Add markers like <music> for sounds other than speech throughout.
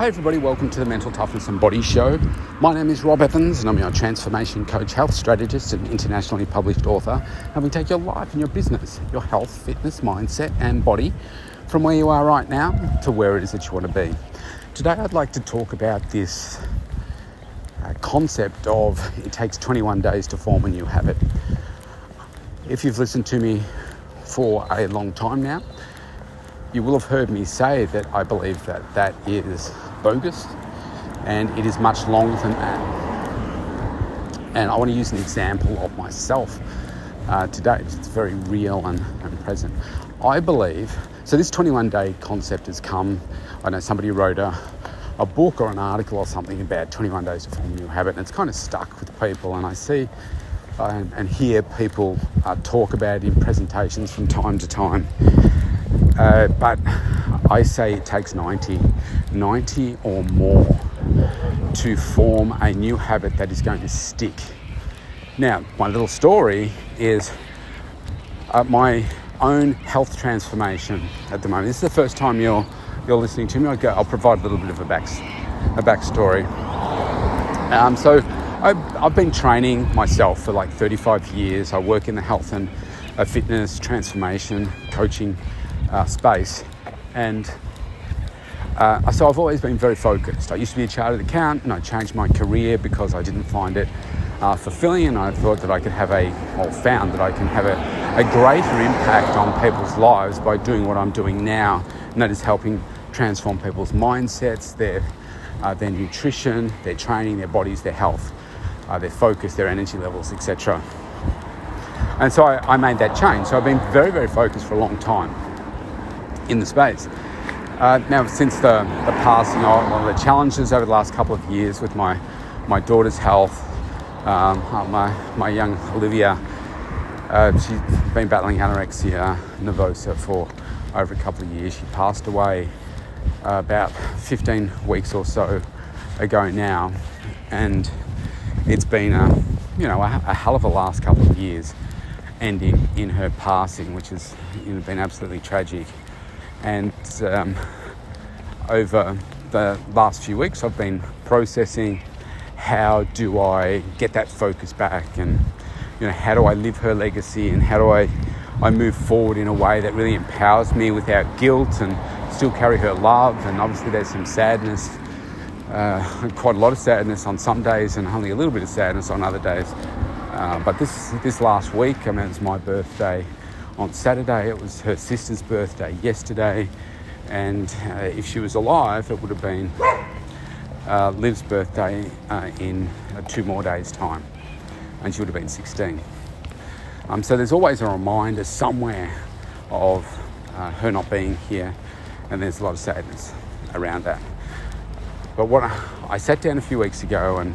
Hi, everybody, welcome to the Mental Toughness and Body Show. My name is Rob Evans, and I'm your transformation coach, health strategist, and internationally published author. We take your life and your business, your health, fitness, mindset, and body from where you are right now to where it is that you want to be. Today, I'd like to talk about this uh, concept of it takes 21 days to form a new habit. If you've listened to me for a long time now, you will have heard me say that I believe that that is bogus and it is much longer than that. And I want to use an example of myself uh, today it's very real and, and present. I believe, so this 21 day concept has come, I know somebody wrote a, a book or an article or something about 21 days to form a new habit and it's kind of stuck with people and I see and hear people uh, talk about it in presentations from time to time. Uh, but I say it takes 90, 90 or more to form a new habit that is going to stick. Now, my little story is uh, my own health transformation at the moment. This is the first time you're you're listening to me. I'll, go, I'll provide a little bit of a back a backstory. Um, so, I've, I've been training myself for like 35 years. I work in the health and uh, fitness transformation coaching uh, space. And uh, so I've always been very focused. I used to be a chartered accountant and I changed my career because I didn't find it uh, fulfilling and I thought that I could have a, or found that I can have a, a greater impact on people's lives by doing what I'm doing now, and that is helping transform people's mindsets, their, uh, their nutrition, their training, their bodies, their health, uh, their focus, their energy levels, etc. And so I, I made that change. So I've been very, very focused for a long time in the space. Uh, now, since the, the passing on, one of the challenges over the last couple of years with my, my daughter's health, um, uh, my, my young Olivia, uh, she's been battling anorexia nervosa for over a couple of years. She passed away uh, about 15 weeks or so ago now, and it's been a, you know, a, a hell of a last couple of years ending in her passing, which has you know, been absolutely tragic. And um, over the last few weeks, I've been processing how do I get that focus back and you know how do I live her legacy and how do I I move forward in a way that really empowers me without guilt and still carry her love. And obviously there's some sadness uh, quite a lot of sadness on some days and only a little bit of sadness on other days. Uh, but this this last week I mean it's my birthday on Saturday. It was her sister's birthday yesterday, and uh, if she was alive, it would have been uh, Liv's birthday uh, in uh, two more days' time, and she would have been 16. Um, so there's always a reminder somewhere of uh, her not being here, and there's a lot of sadness around that. But what I, I sat down a few weeks ago and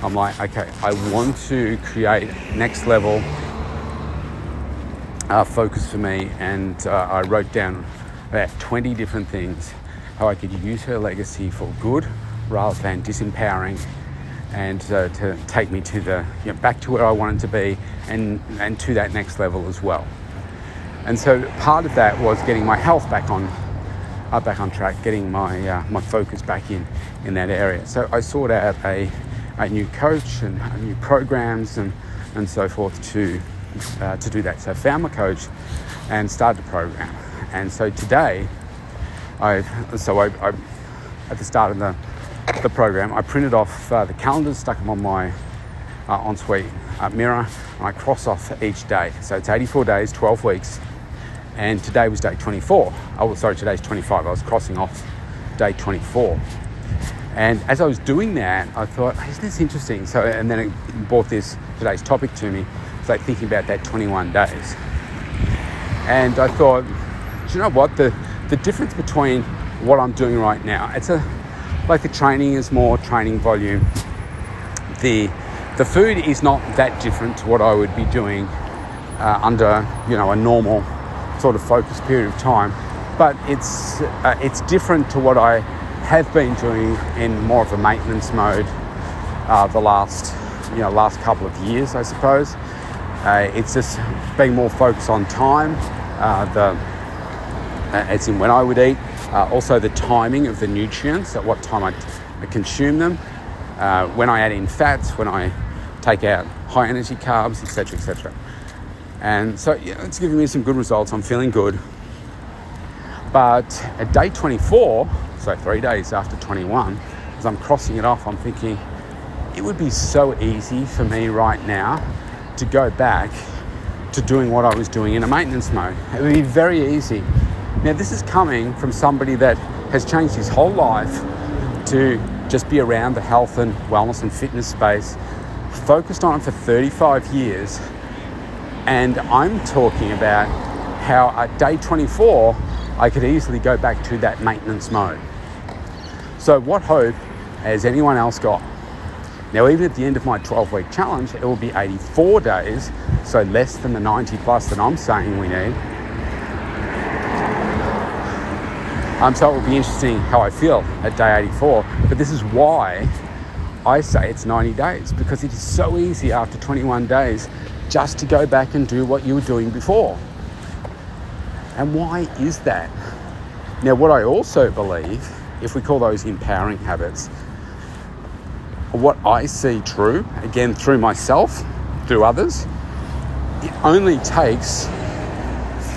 I'm like, okay, I want to create next level uh, focus for me, and uh, I wrote down about 20 different things how I could use her legacy for good rather than disempowering, and uh, to take me to the you know, back to where I wanted to be, and and to that next level as well. And so part of that was getting my health back on uh, back on track, getting my uh, my focus back in in that area. So I sought out a a new coach and new programs and and so forth to uh, to do that. So I found my coach and started the program. And so today, I so I, I at the start of the the program, I printed off uh, the calendars, stuck them on my uh, ensuite uh, mirror, and I cross off each day. So it's 84 days, 12 weeks, and today was day 24. Oh, sorry, today's 25. I was crossing off day 24. And as I was doing that, I thought, isn't this interesting? So, and then it brought this today's topic to me like thinking about that 21 days. And I thought, do you know what? The, the difference between what I'm doing right now, it's a, like the training is more training volume. The, the food is not that different to what I would be doing uh, under, you know, a normal sort of focus period of time. But it's, uh, it's different to what I have been doing in more of a maintenance mode uh, the last, you know, last couple of years, I suppose. Uh, it's just being more focused on time. Uh, the uh, it's in when I would eat, Uh, also, the timing of the nutrients, at what time I, I consume them, uh, when I add in fats, when I take out high energy carbs, etc., etc. And so yeah, it's giving me some good results. I'm feeling good. But at day 24, so three days after 21, as I'm crossing it off, I'm thinking it would be so easy for me right now to go back to doing what I was doing in a maintenance mode. It would be very easy. Now, this is coming from somebody that has changed his whole life to just be around the health and wellness and fitness space, focused on it for 35 years. And I'm talking about how at day 24, I could easily go back to that maintenance mode. So, what hope has anyone else got? Now, even at the end of my 12 week challenge, it will be 84 days, so less than the 90 plus that I'm saying we need. Um, so it will be interesting how I feel at day 84. But this is why I say it's 90 days because it is so easy after 21 days just to go back and do what you were doing before. And why is that? Now, what I also believe, if we call those empowering habits, what I see true, again through myself, through others, it only takes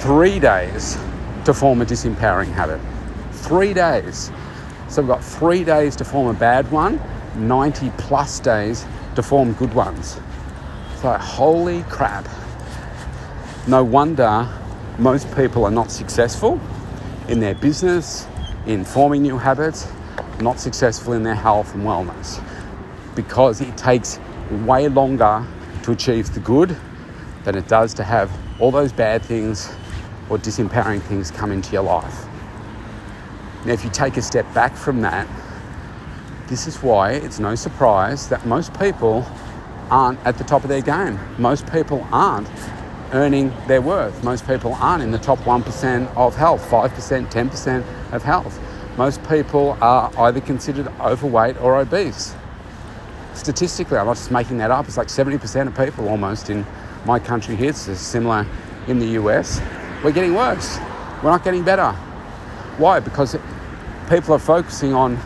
three days to form a disempowering habit. Three days. So we've got three days to form a bad one, 90 plus days to form good ones. So, holy crap. No wonder most people are not successful in their business, in forming new habits, not successful in their health and wellness because it takes way longer to achieve the good than it does to have all those bad things or disempowering things come into your life. Now, if you take a step back from that, this is why it's no surprise that most people aren't at the top of their game. Most people aren't earning their worth. Most people aren't in the top 1% of health, 5%, 10% of health. Most people are either considered overweight or obese. Statistically, I'm not just making that up, it's like 70% of people almost in my country here, it's similar in the US. We're getting worse, we're not getting better. Why? Because people are focusing on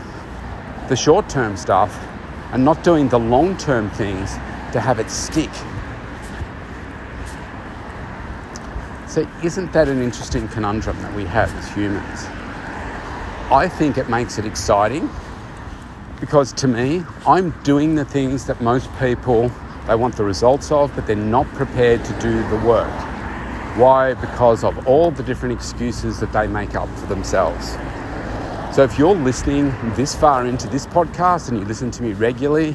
the short term stuff and not doing the long term things to have it stick. So, isn't that an interesting conundrum that we have as humans? I think it makes it exciting because to me, I'm doing the things that most people they want the results of, but they're not prepared to do the work. Why? Because of all the different excuses that they make up for themselves. So if you're listening this far into this podcast and you listen to me regularly,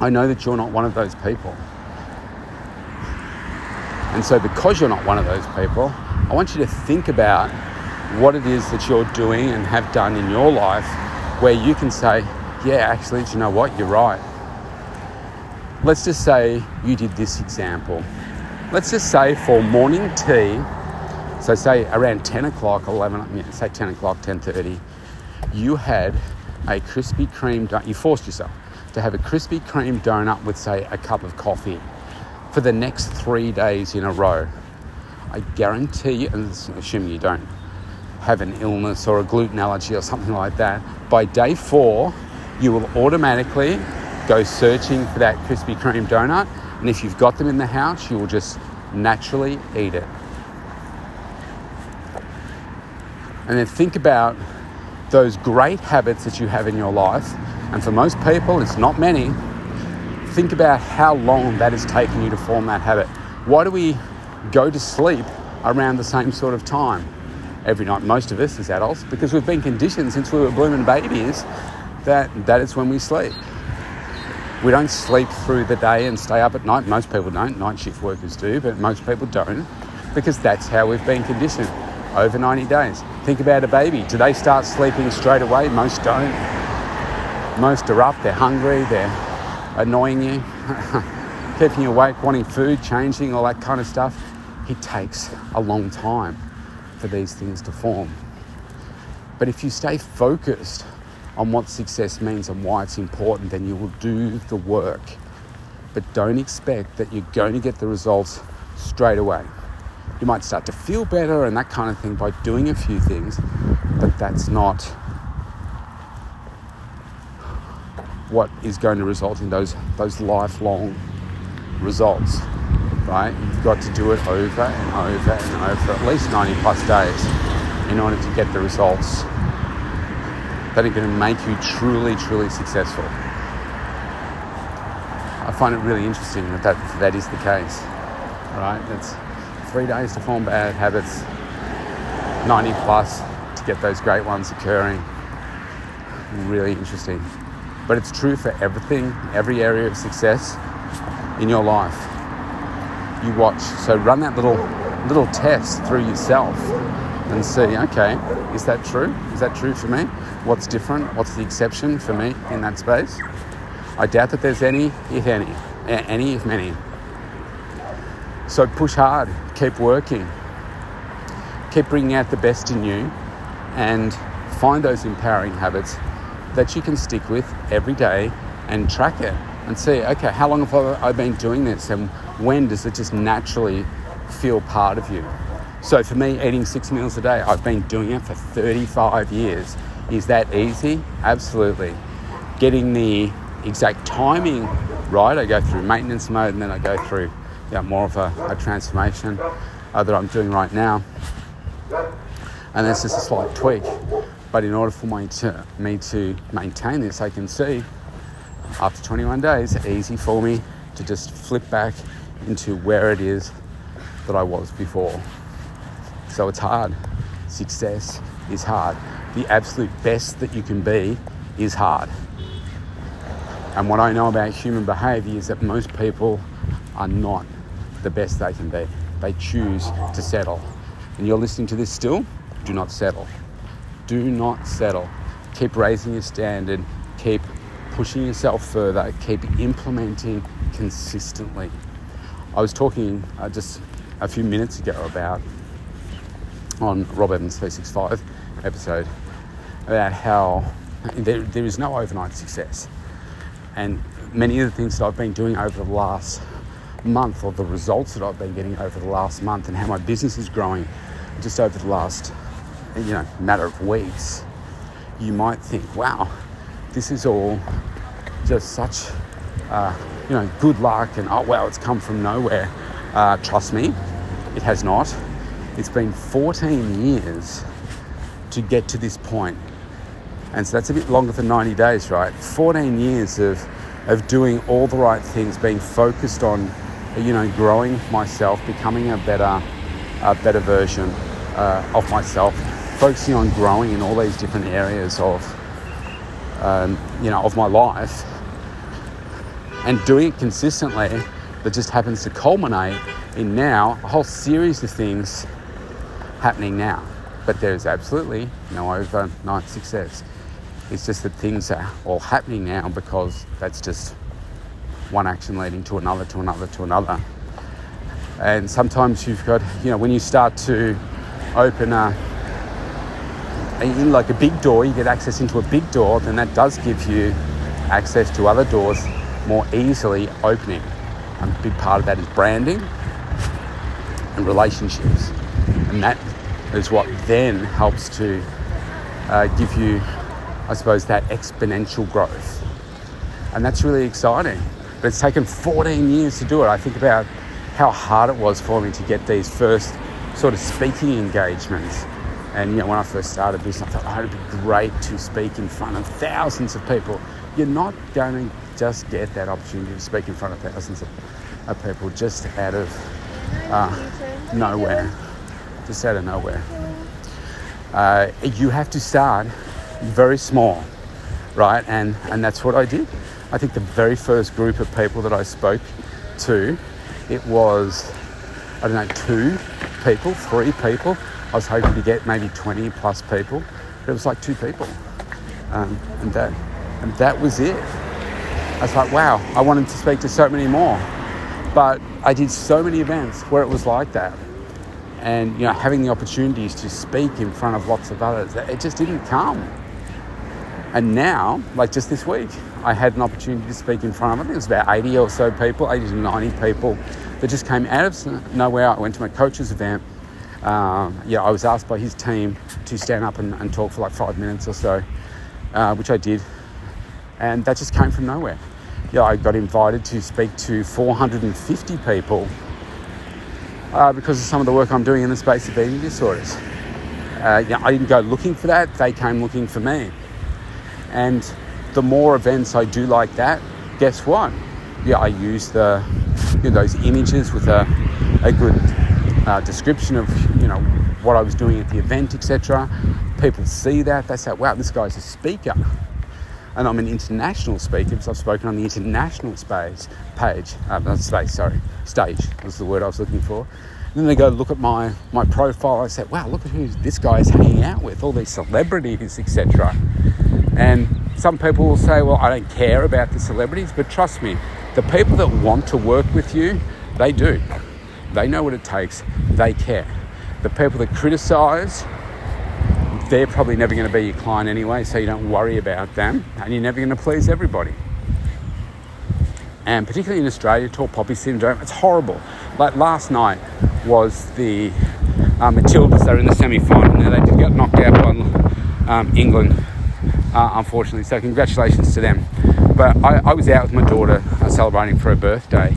I know that you're not one of those people. And so, because you're not one of those people, I want you to think about what it is that you're doing and have done in your life where you can say, Yeah, actually, you know what? You're right. Let's just say you did this example. Let's just say for morning tea, so say around 10 o'clock, 11, yeah, say 10 o'clock, 10.30, you had a Krispy Kreme, donut. you forced yourself to have a Krispy Kreme donut with say a cup of coffee for the next three days in a row. I guarantee you, and assuming you don't have an illness or a gluten allergy or something like that, by day four, you will automatically go searching for that Krispy Kreme donut. And if you've got them in the house, you will just naturally eat it. And then think about those great habits that you have in your life. And for most people, it's not many. Think about how long that has taken you to form that habit. Why do we go to sleep around the same sort of time every night? Most of us as adults, because we've been conditioned since we were blooming babies that that is when we sleep. We don't sleep through the day and stay up at night. Most people don't. Night shift workers do, but most people don't because that's how we've been conditioned over 90 days. Think about a baby. Do they start sleeping straight away? Most don't. Most are up, they're hungry, they're annoying you, <laughs> keeping you awake, wanting food, changing, all that kind of stuff. It takes a long time for these things to form. But if you stay focused on what success means and why it's important, then you will do the work. But don't expect that you're going to get the results straight away. You might start to feel better and that kind of thing by doing a few things, but that's not what is going to result in those those lifelong results. Right? You've got to do it over and over and over, at least 90 plus days, in order to get the results that are going to make you truly, truly successful. I find it really interesting that that, that is the case. Right? It's three days to form bad habits, 90 plus to get those great ones occurring. Really interesting. But it's true for everything, every area of success in your life. You watch. So run that little little test through yourself and see, okay, is that true? Is that true for me? What's different? What's the exception for me in that space? I doubt that there's any, if any, any, if many. So push hard, keep working, keep bringing out the best in you, and find those empowering habits that you can stick with every day and track it and see, okay, how long have I been doing this and when does it just naturally feel part of you? So for me, eating six meals a day, I've been doing it for 35 years. Is that easy? Absolutely. Getting the exact timing right, I go through maintenance mode and then I go through yeah, more of a, a transformation uh, that I'm doing right now. And that's just a slight tweak. But in order for me to, me to maintain this, I can see after 21 days, easy for me to just flip back into where it is that I was before. So it's hard. Success is hard. The absolute best that you can be is hard. And what I know about human behavior is that most people are not the best they can be. They choose to settle. And you're listening to this still? Do not settle. Do not settle. Keep raising your standard. Keep pushing yourself further. Keep implementing consistently. I was talking uh, just a few minutes ago about on Rob Evans 365 episode about how there, there is no overnight success. And many of the things that I've been doing over the last month or the results that I've been getting over the last month and how my business is growing just over the last you know matter of weeks you might think wow this is all just such uh, you know good luck and oh wow it's come from nowhere. Uh, trust me it has not. It's been 14 years to get to this point. And so that's a bit longer than 90 days right? 14 years of of doing all the right things being focused on you know, growing myself, becoming a better, a better version uh, of myself, focusing on growing in all these different areas of, um, you know, of my life, and doing it consistently. That just happens to culminate in now a whole series of things happening now. But there is absolutely no overnight success. It's just that things are all happening now because that's just one action leading to another, to another, to another. And sometimes you've got, you know, when you start to open a, in like a big door, you get access into a big door, then that does give you access to other doors more easily opening. A big part of that is branding and relationships. And that is what then helps to uh, give you, I suppose, that exponential growth. And that's really exciting. But it's taken 14 years to do it. I think about how hard it was for me to get these first sort of speaking engagements. And you know, when I first started this, I thought oh, it'd be great to speak in front of thousands of people. You're not going to just get that opportunity to speak in front of thousands of, of people just out of uh, nowhere. Just out of nowhere. Uh, you have to start very small, right? And and that's what I did. I think the very first group of people that I spoke to, it was, I don't know, two people, three people. I was hoping to get maybe 20 plus people, but it was like two people. Um, and, that, and that was it. I was like, wow, I wanted to speak to so many more. But I did so many events where it was like that. And, you know, having the opportunities to speak in front of lots of others, it just didn't come. And now, like just this week, I had an opportunity to speak in front of, I think it was about 80 or so people, 80 to 90 people that just came out of nowhere. I went to my coach's event. Um, yeah, I was asked by his team to stand up and, and talk for like five minutes or so, uh, which I did, and that just came from nowhere. Yeah, I got invited to speak to 450 people uh, because of some of the work I'm doing in the space of eating disorders. Uh, yeah, I didn't go looking for that; they came looking for me. And the more events I do like that, guess what? Yeah, I use the you know, those images with a, a good uh, description of you know what I was doing at the event, etc. People see that they say, "Wow, this guy's a speaker," and I'm an international speaker because I've spoken on the international space page, uh, not space, sorry, stage was the word I was looking for. And then they go look at my my profile. I say, "Wow, look at who this guy is hanging out with, all these celebrities, etc." And some people will say, "Well, I don't care about the celebrities," but trust me, the people that want to work with you, they do. They know what it takes, they care. The people that criticize, they're probably never going to be your client anyway, so you don't worry about them, and you're never going to please everybody. And particularly in Australia, tall poppy syndrome, it's horrible. Like last night was the uh, Matildas, they're in the semi final. Now they did get knocked out by um, England, uh, unfortunately, so congratulations to them. But I, I was out with my daughter uh, celebrating for her birthday,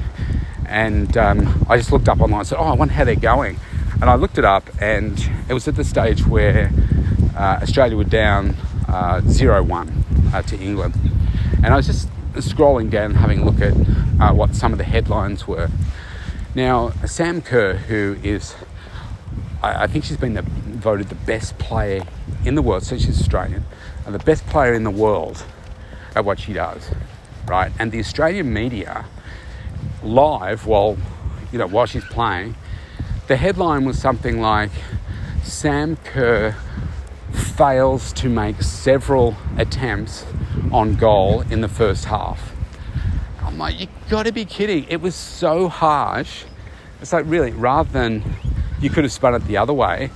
and um, I just looked up online and said, Oh, I wonder how they're going. And I looked it up, and it was at the stage where uh, Australia were down uh, 0 1 uh, to England. And I was just scrolling down having a look at uh, what some of the headlines were. Now, Sam Kerr, who is, I, I think she's been the, voted the best player in the world, so she's Australian, and the best player in the world at what she does, right? And the Australian media, live while you know while she's playing, the headline was something like Sam Kerr fails to make several attempts on goal in the first half. I'm like, you gotta be kidding. It was so harsh. It's like, really, rather than you could have spun it the other way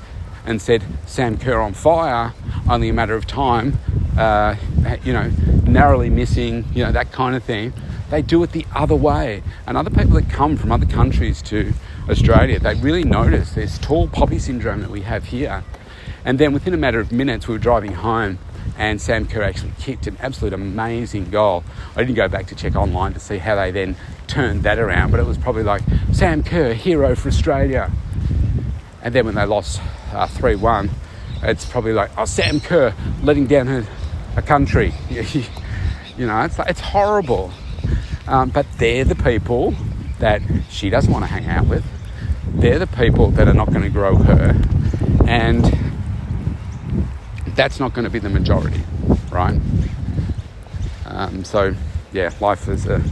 and said, Sam Kerr on fire, only a matter of time, uh, you know, narrowly missing, you know, that kind of thing. They do it the other way. And other people that come from other countries to Australia, they really notice this tall poppy syndrome that we have here. And then within a matter of minutes, we were driving home and Sam Kerr actually kicked an absolute amazing goal. I didn't go back to check online to see how they then turned that around, but it was probably like Sam Kerr, hero for Australia. And then when they lost uh, 3 uh, 1, it's probably like, oh, Sam Kerr letting down her, a country. <laughs> you know, it's, like, it's horrible. Um, but they're the people that she doesn't want to hang out with. They're the people that are not going to grow her. And that's not going to be the majority, right? Um, so, yeah, life is a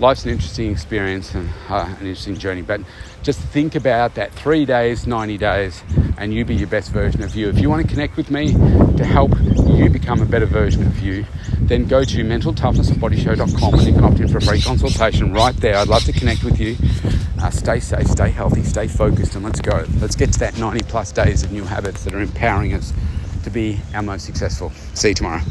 life's an interesting experience and uh, an interesting journey. But just think about that three days, 90 days, and you be your best version of you. If you want to connect with me to help you become a better version of you, then go to mentaltoughnessandbodyshow.com and you can opt in for a free consultation right there. I'd love to connect with you. Uh, stay safe, stay healthy, stay focused, and let's go. Let's get to that 90 plus days of new habits that are empowering us to be our most successful. See you tomorrow.